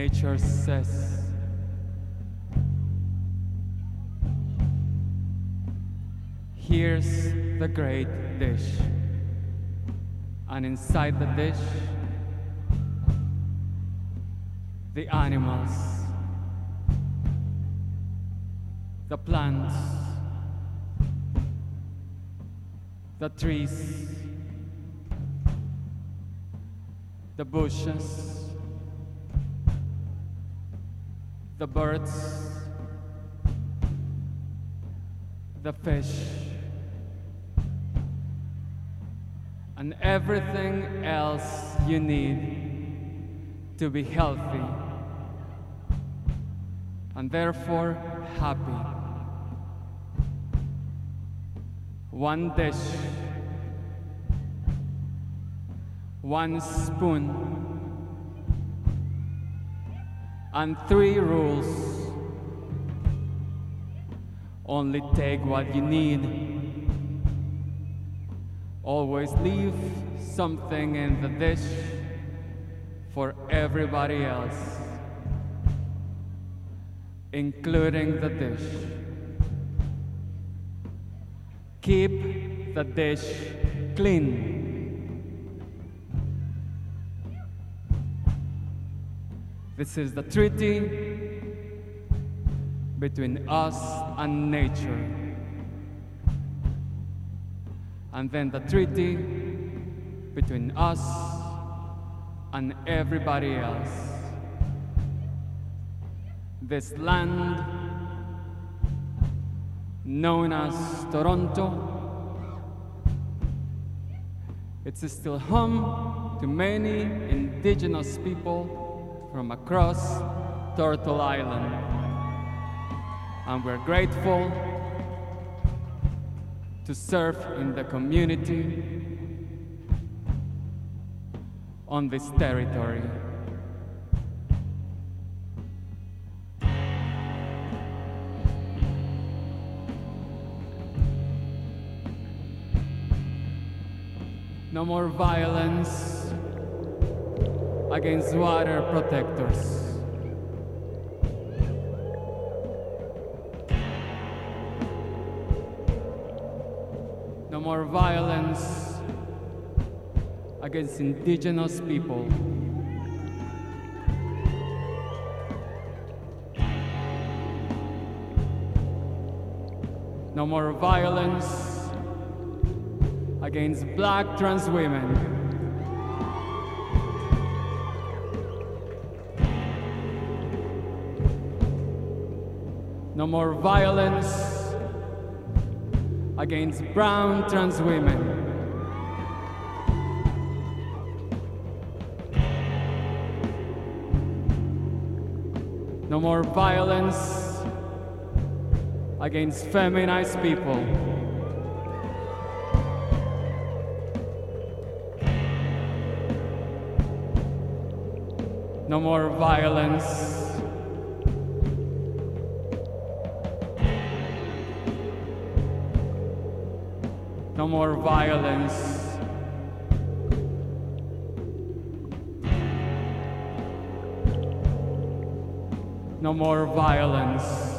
Nature says, Here's the great dish. And inside the dish, the animals, the plants, the trees, the bushes, the birds, the fish, and everything else you need to be healthy and therefore happy. One dish, one spoon, and three rules. Only take what you need. Always leave something in the dish for everybody else, including the dish. Keep the dish clean. This is the treaty between us and nature. And then the treaty between us and everybody else. This land, known as Toronto, it's still home to many indigenous people from across Turtle Island. And we're grateful to serve in the community on this territory. No more violence against water protectors. No more violence against indigenous people. No more violence against black trans women. More violence against brown trans women. No more violence against feminized people. No more violence No more violence. No more violence.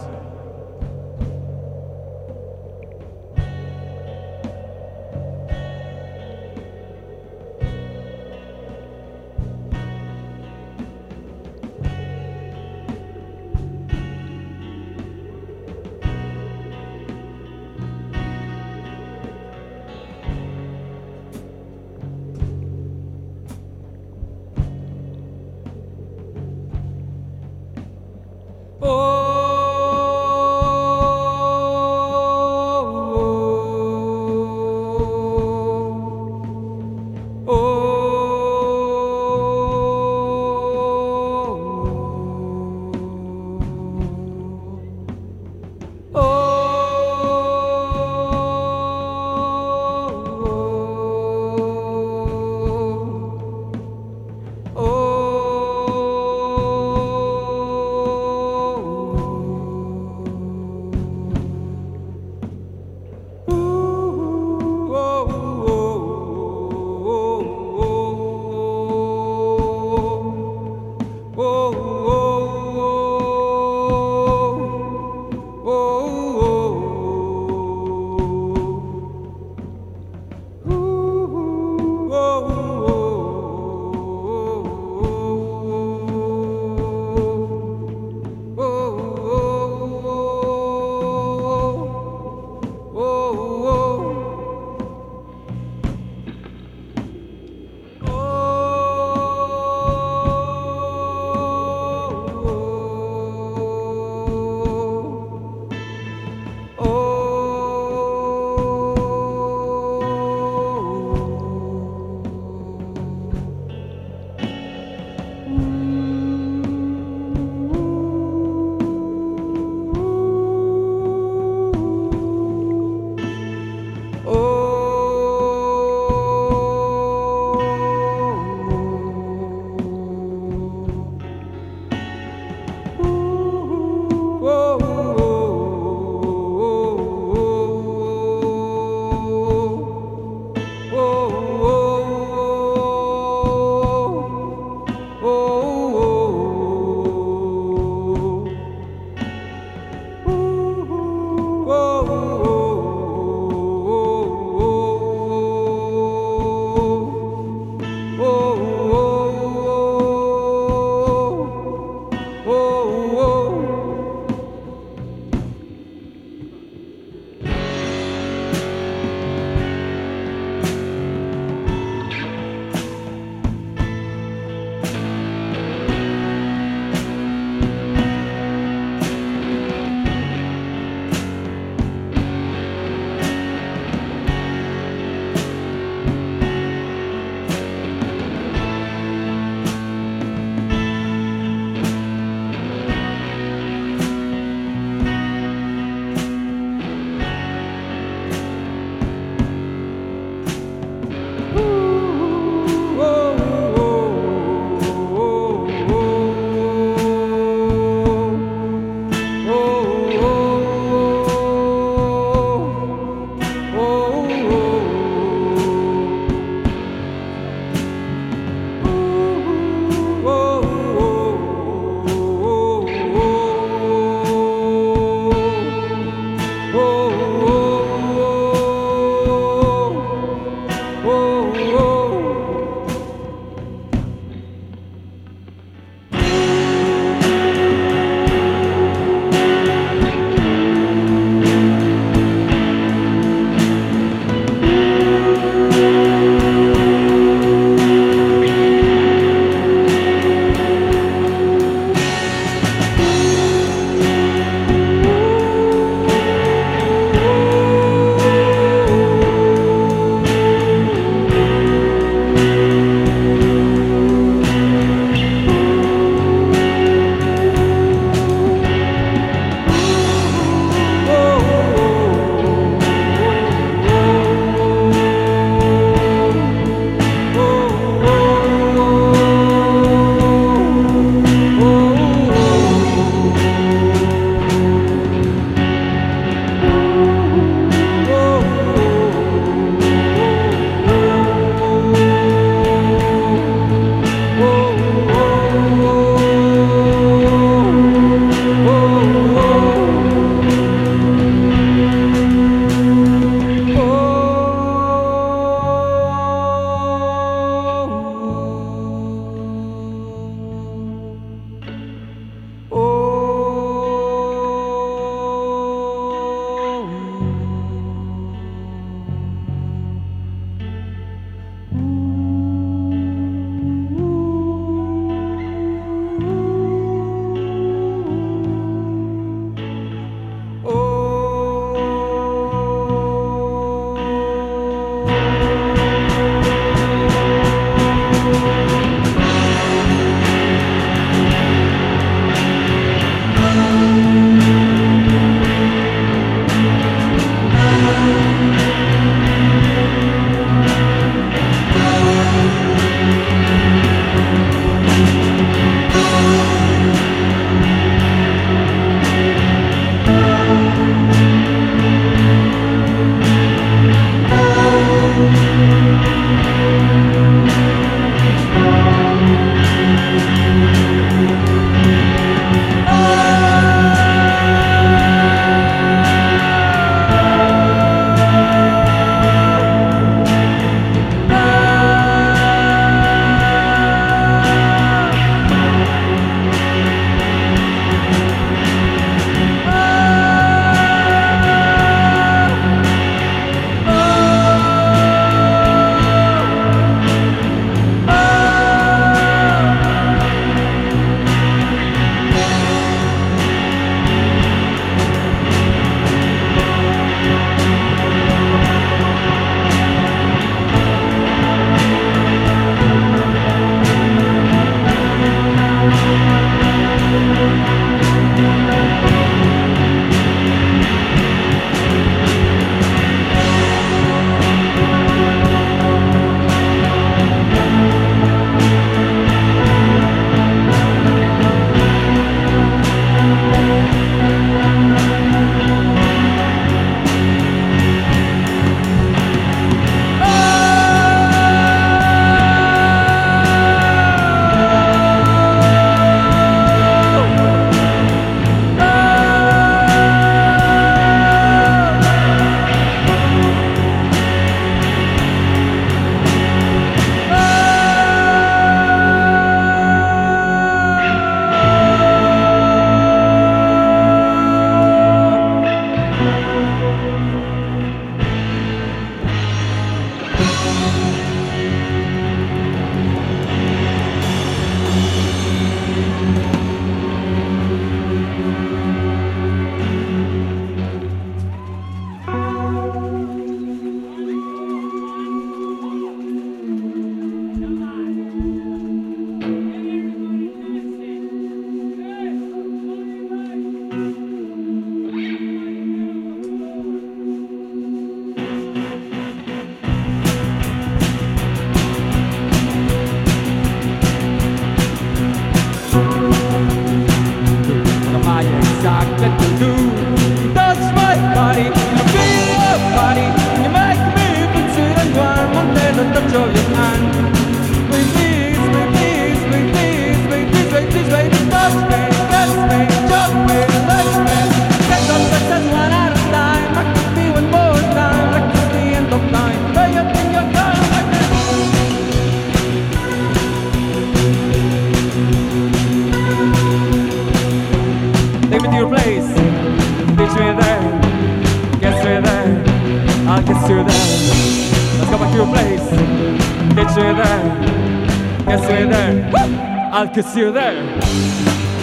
I can see you there.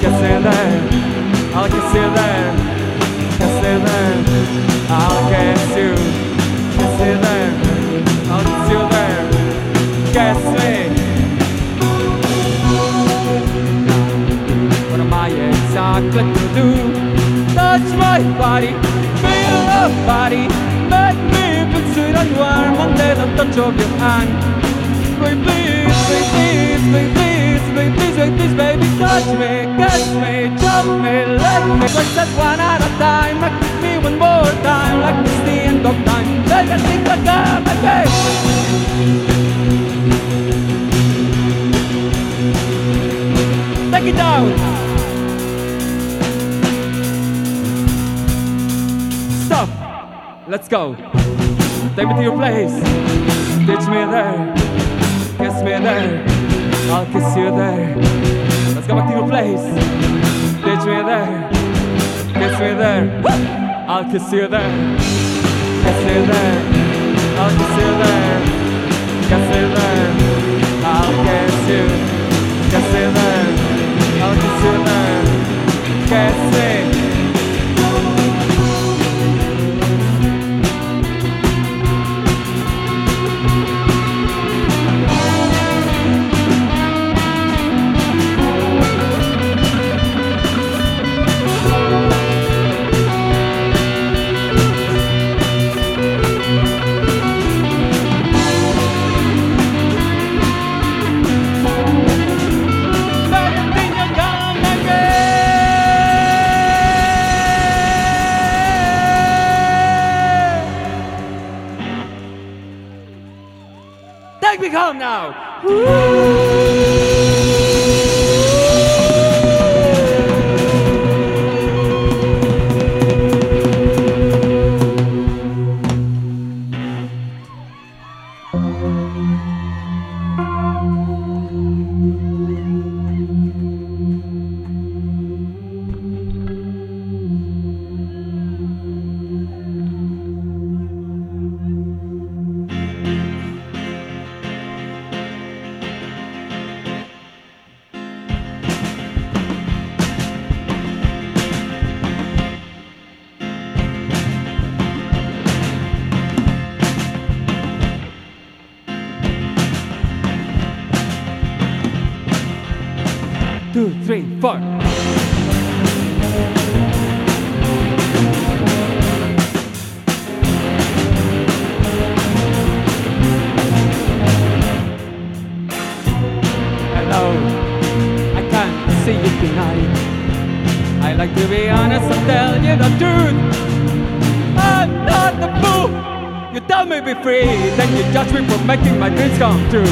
Can see there. I can see you there. Can see there. I can see you. Can see there. I can see you there. Can see. What am I exactly to do? Touch my body, feel the body. Make me put it on your arm and then on touch of your hand. Please, please, please, please, please please, please, please, please, baby, touch me, kiss me, jump me, let me like that one at a time. Make me one more time, like it's the end of time. Take a think like that, baby. Take it down. Stop. Let's go. Take me to your place. Ditch me there. Kiss me there. I'll kiss you there. Let's go back to your place. Ditch me there. Kiss me there. I'll kiss you there. Kiss you there. I'll kiss you there. Kiss you there. I'll kiss you. Kiss you there. I'll kiss you there. Kiss me. we go now. Woo! Come true.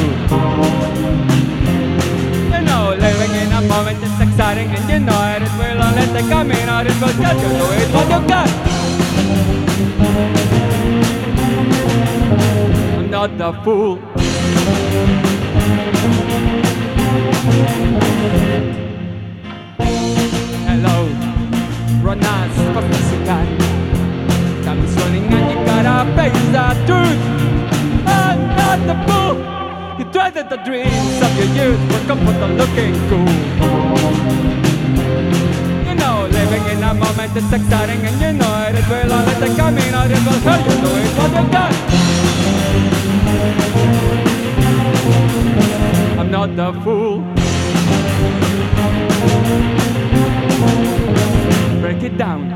You know, living in a moment is exciting, and you know it, it will only take a minute. It will get you to it what you got. I'm not the fool. Hello, Ronas, pagkasikan Kami's running and you gotta face the truth not the fool You dreaded the dreams of your youth For comfort and looking cool. You know, living in a moment is exciting And you know it, it will only take a minute It will hurt you it what you got I'm not the fool. Break it down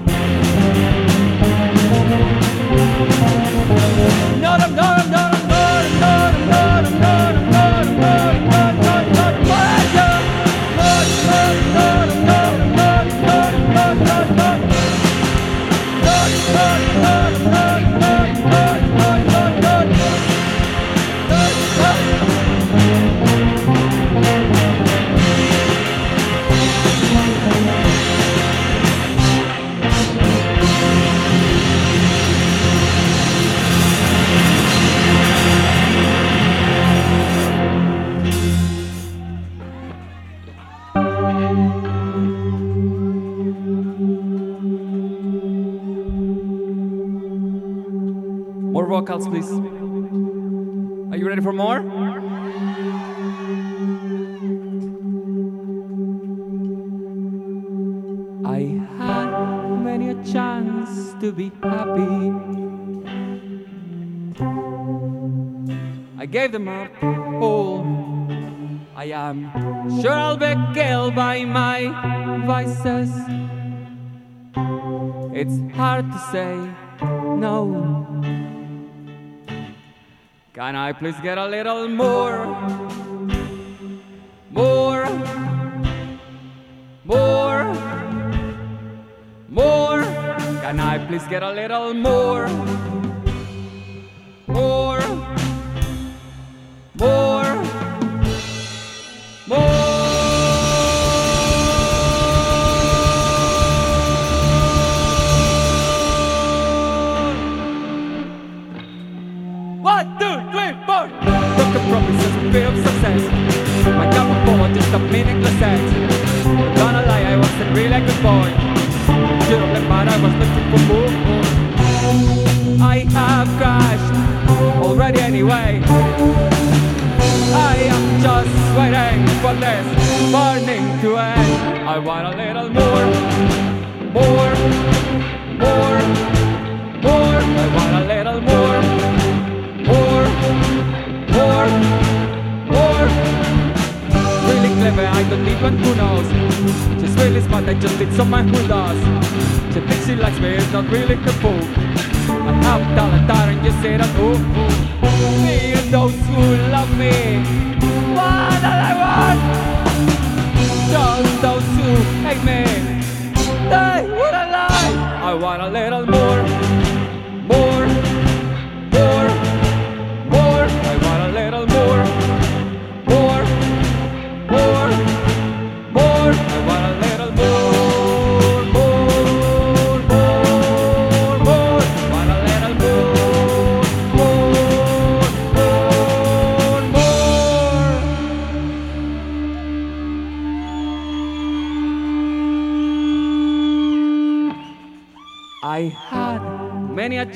vocals, please. Are you ready for more? I had many a chance to be happy. I gave them up all. I am sure I'll be killed by my vices. It's hard to say no. Can I please get a little more? More? More? More? Can I please get a little more? For this to end. I want a little more, more, more, more. I want a little more more, more, more. Really clever, I don't even who knows. She's really smart, I just need someone who does. She thinks she likes me, it's not really the fool. I have talent, and you say that, ooh, ooh. Me and those who love me. What want? Just those who hate me. They wouldn't. I want a little more,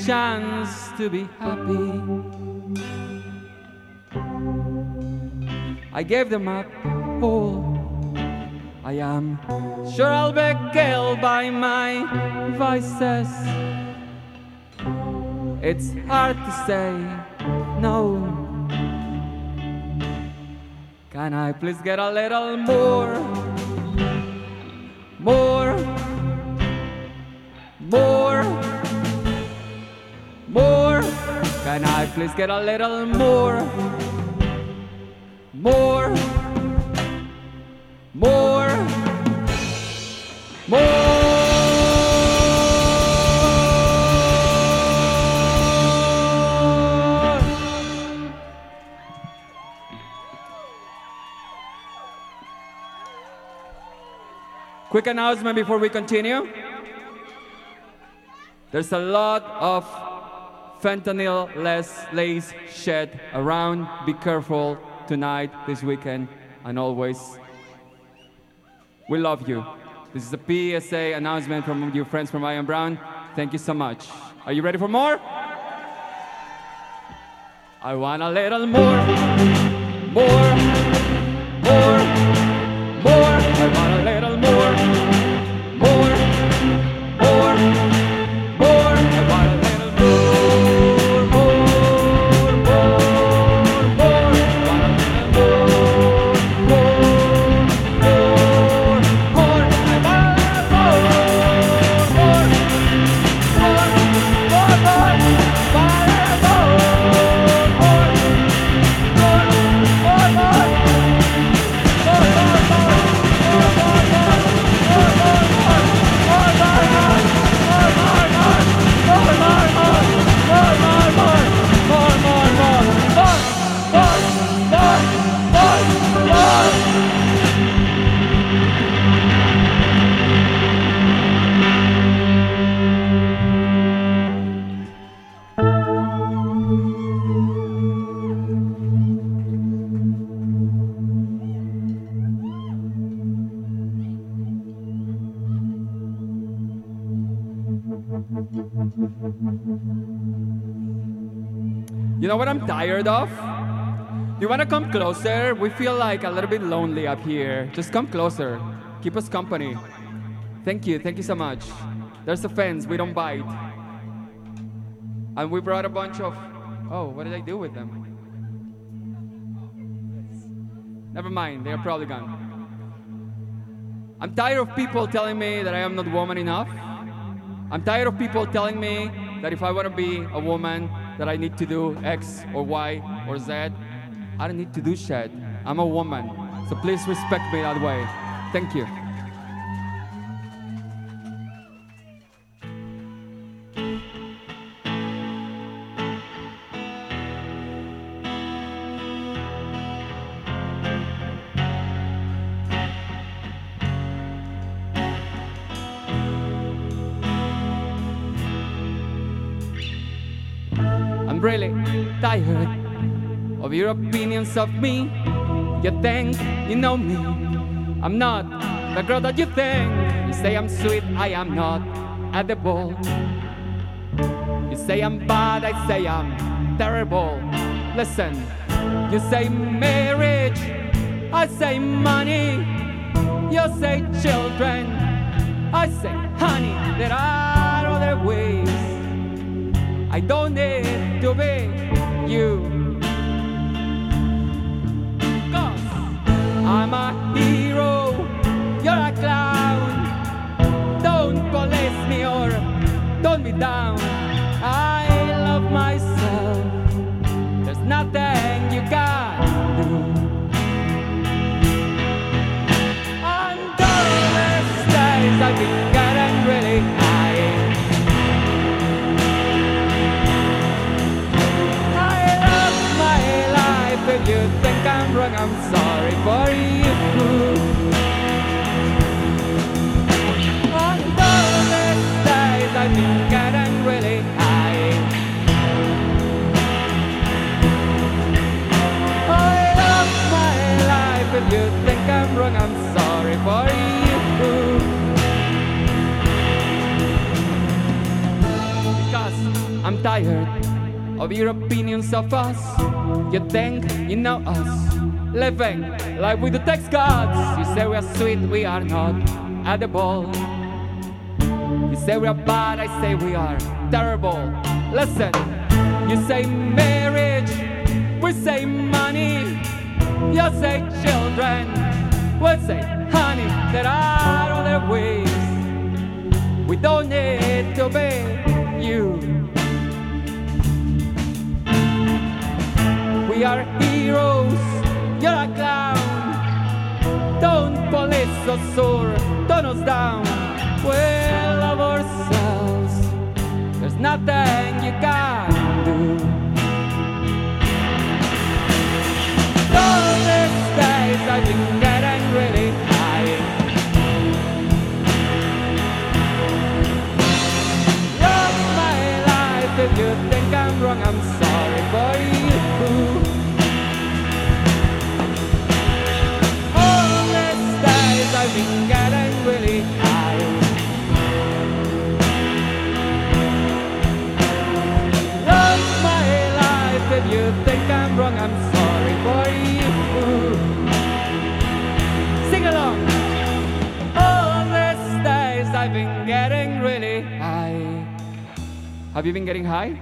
chance to be happy. I gave them up all. I am sure I'll be killed by my vices. It's hard to say no. Can I please get a little more? More? More? More? Can I please get a little more? More? More? More? Quick announcement before we continue. There's a lot of fentanyl less lace shed around. Be careful tonight, this weekend, and always. We love you. This is a PSA announcement from your friends from I'm Brown. Thank you so much. Are you ready for more? I want a little more, more, know what I'm tired of? You wanna come closer? We feel like a little bit lonely up here. Just come closer. Keep us company. Thank you, thank you so much. There's a fence, we don't bite. And we brought a bunch of. Oh, what did I do with them? Never mind, they're probably gone. I'm tired of people telling me that I am not woman enough. I'm tired of people telling me that if I want to be a woman, that I need to do X or Y or Z. I don't need to do shit. I'm a woman. So please respect me that way. Thank you. Me. You think you know me. I'm not the girl that you think. You say I'm sweet, I am not edible. You say I'm bad, I say I'm terrible. Listen, you say marriage, I say money. You say children, I say honey. There are other ways. I don't need to be you. I'm a hero, you're a clown. Don't police me or don't be down. I love myself, there's nothing you can do. On those days I've been getting really high. I love my life. If you think I'm wrong, I'm sorry I'm tired of your opinions of us. You think you know us, living like we the text gods. You say we are sweet, we are not edible. You say we are bad, I say we are terrible. Listen, you say marriage, we say money. You say children, we say honey. There are other ways. We don't need to be you. We are heroes, you're a clown. Don't police us or turn us down. We love ourselves, there's nothing you can do. All these days I've been Have been getting really high. Have you been getting high?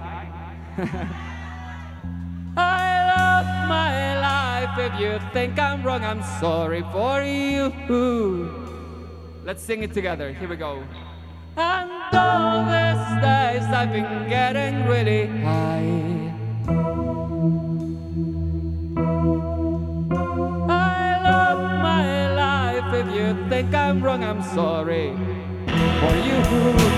I love my life. If you think I'm wrong, I'm sorry for you. Let's sing it together. Here we go. And all these days I've been getting really high. I love my life. If you think I'm wrong, I'm sorry for you.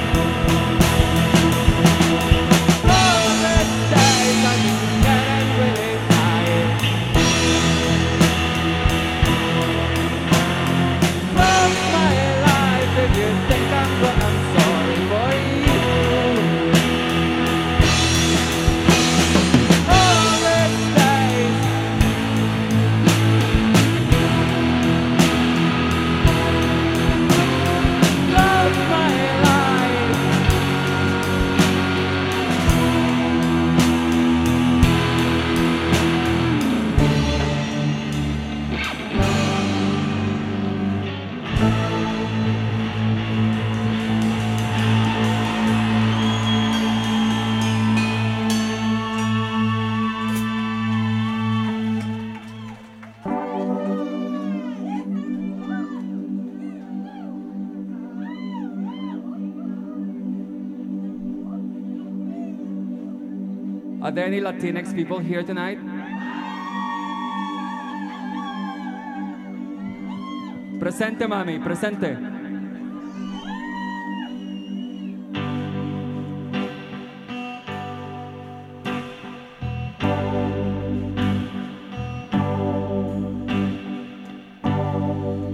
Any Latinx people here tonight? Presente, mami, presente.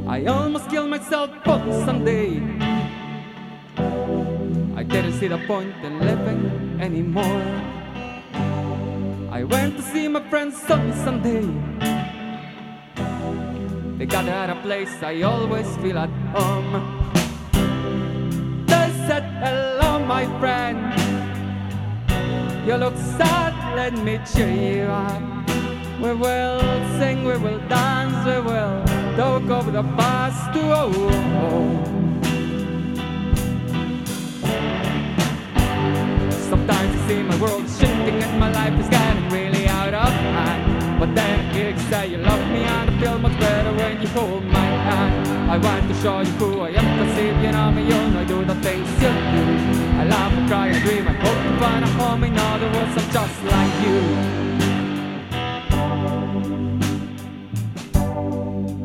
I almost killed myself on Sunday. I didn't see the point in living anymore. I went to see my friends on Sunday. They got at a place I always feel at home. They said, Hello, my friend. You look sad, let me cheer you up. We will sing, we will dance, we will talk over the past. Sometimes I see my world shifting and my life is getting really out of hand. But then you say you love me and I feel much better when you hold my hand. I want to show you who I am, cause if you know me, you'll know I do the things you do. I laugh, I cry, I dream, I hope to find a home. In other words, I'm just like you.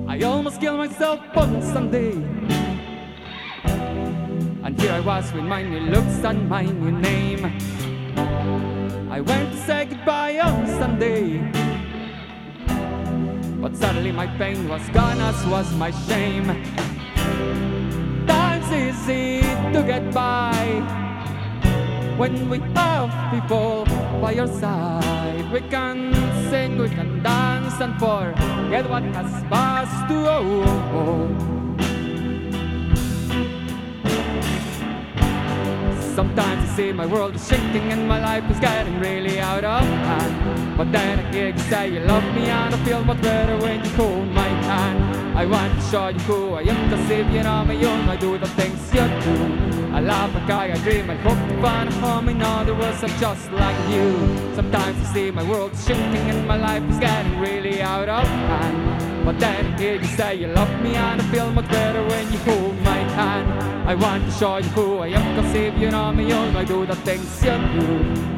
I almost killed myself on Sunday. Here I was with my new looks and my new name. I went to say goodbye on Sunday. But suddenly my pain was gone, as was my shame. Time's easy to get by when we have people by your side. We can sing, we can dance, and forget what has passed. Oh, oh, oh. Sometimes I see my world is shifting and my life is getting really out of hand. But then I hear you say you love me and I feel much better when you hold my hand. I want to show you who I am, cause if you know me, you'll know I do the things you do. I laugh, I cry, I dream, I hope to find a home. In other words, I'm just like you. Sometimes I see my world is shifting and my life is getting really out of hand. But then hear you say you love me and I feel much better when you hold my hand. I want to show you who I am, cause if you know me, know I do the things you do.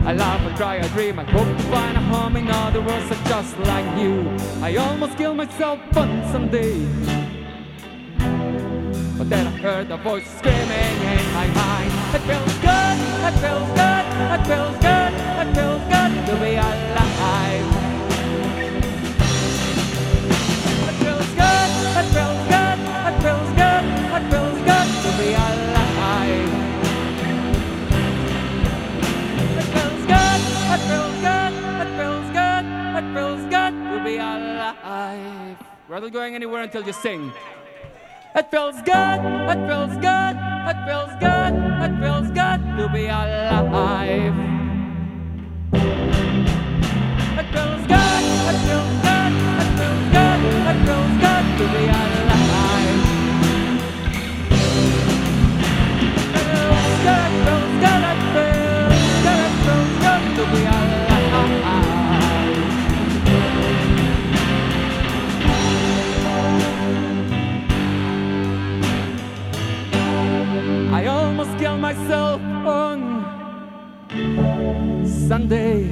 I laugh, I cry, I dream, I hope to find a home. In other words, I'm just like you. I almost killed myself on Sunday. But then I heard a voice screaming in my mind. It feels good, it feels good, it feels good, it feels good to be We're not going anywhere until you sing. It feels good, it feels good, it feels good, it feels good to be alive. It feels good, it feels good, it feels good, it feels good to be alive. It feels good, feels good, it feels good, it feels good to be alive. Killed myself on Sunday.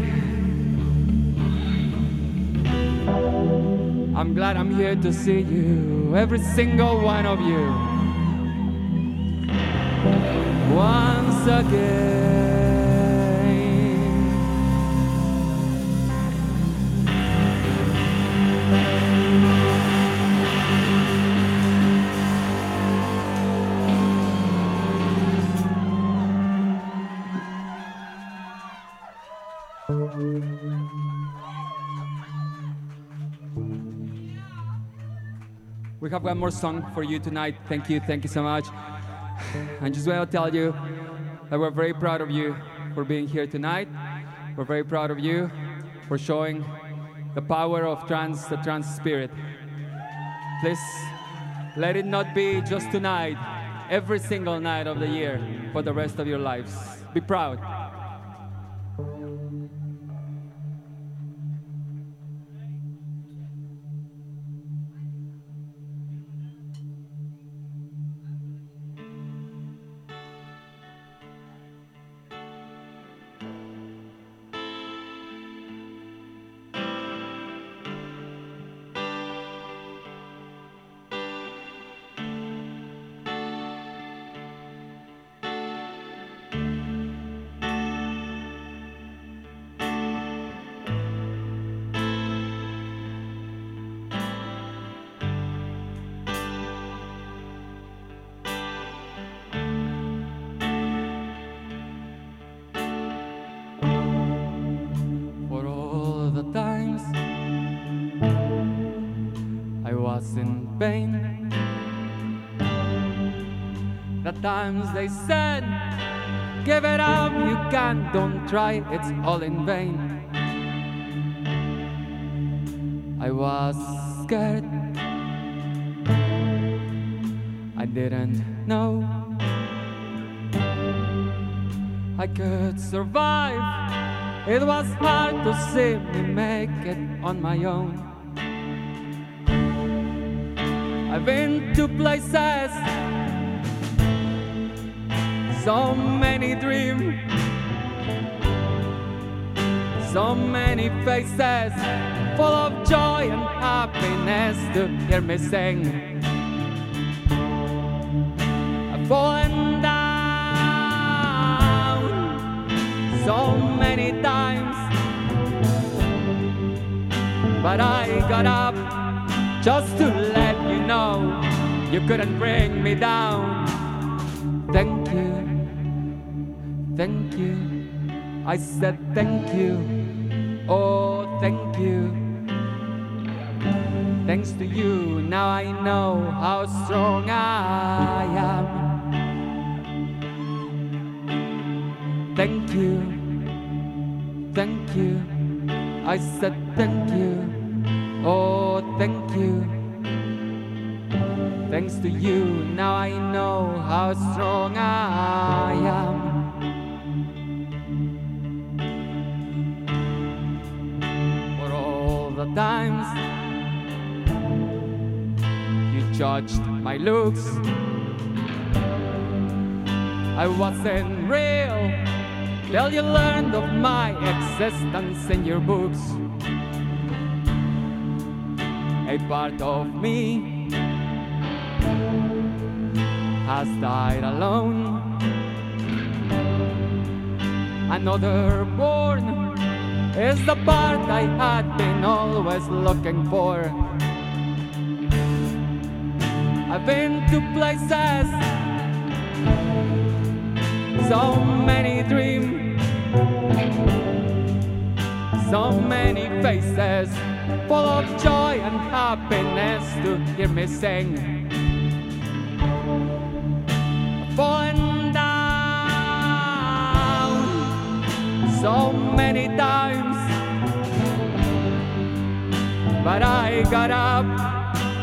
I'm glad I'm here to see you, every single one of you. Once again. Have one more song for you tonight. Thank you, thank you so much. I just want to tell you that we're very proud of you for being here tonight. We're very proud of you for showing the power of trans, the trans spirit. Please let it not be just tonight, every single night of the year for the rest of your lives. Be proud. Pain. The times they said, Give it up, you can't, don't try, it's all in vain. I was scared, I didn't know I could survive. It was hard to see me make it on my own. I've been to places, so many dreams, so many faces, full of joy and happiness. To hear me sing. I've fallen down. So many times, but I got up just to let know you couldn't bring me down. Thank you, thank you. I said thank you, oh thank you. Thanks to you, now I know how strong I am. Thank you, thank you. I said thank you, oh thank you. Thanks to you, now I know how strong I am. For all the times you judged my looks, I wasn't real till you learned of my existence in your books. A part of me has died alone. Another born is the part I had been always looking for. I've been to places, so many dreams, so many faces, full of joy and happiness to hear me sing. Fallen down so many times, but I got up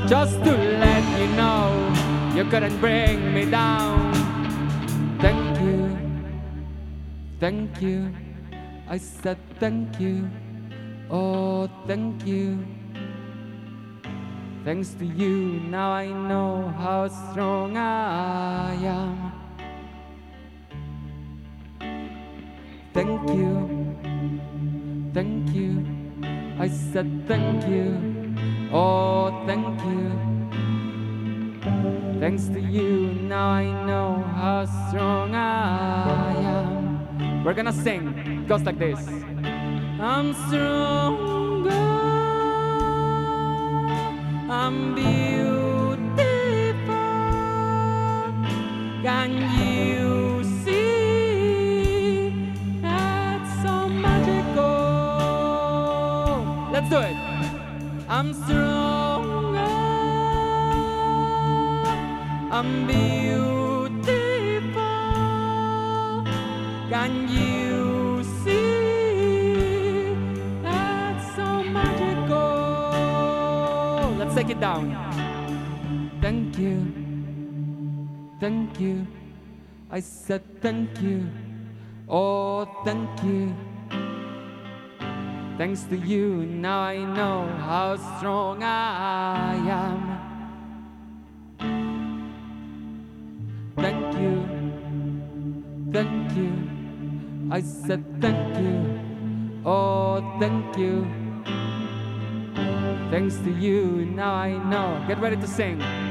just to let you know you couldn't bring me down. Thank you, thank you. I said thank you, oh thank you. Thanks to you, now I know how strong I am. Thank you, thank you. I said thank you, oh thank you. Thanks to you, now I know how strong I am. We're gonna sing, goes like this. I'm stronger. I'm beautiful. Can you Thank you. Thank you. I said thank you. Oh, thank you. Thanks to you, now I know how strong I am. Thank you. Thank you. I said thank you. Oh, thank you. Thanks to you, now I know. Get ready to sing.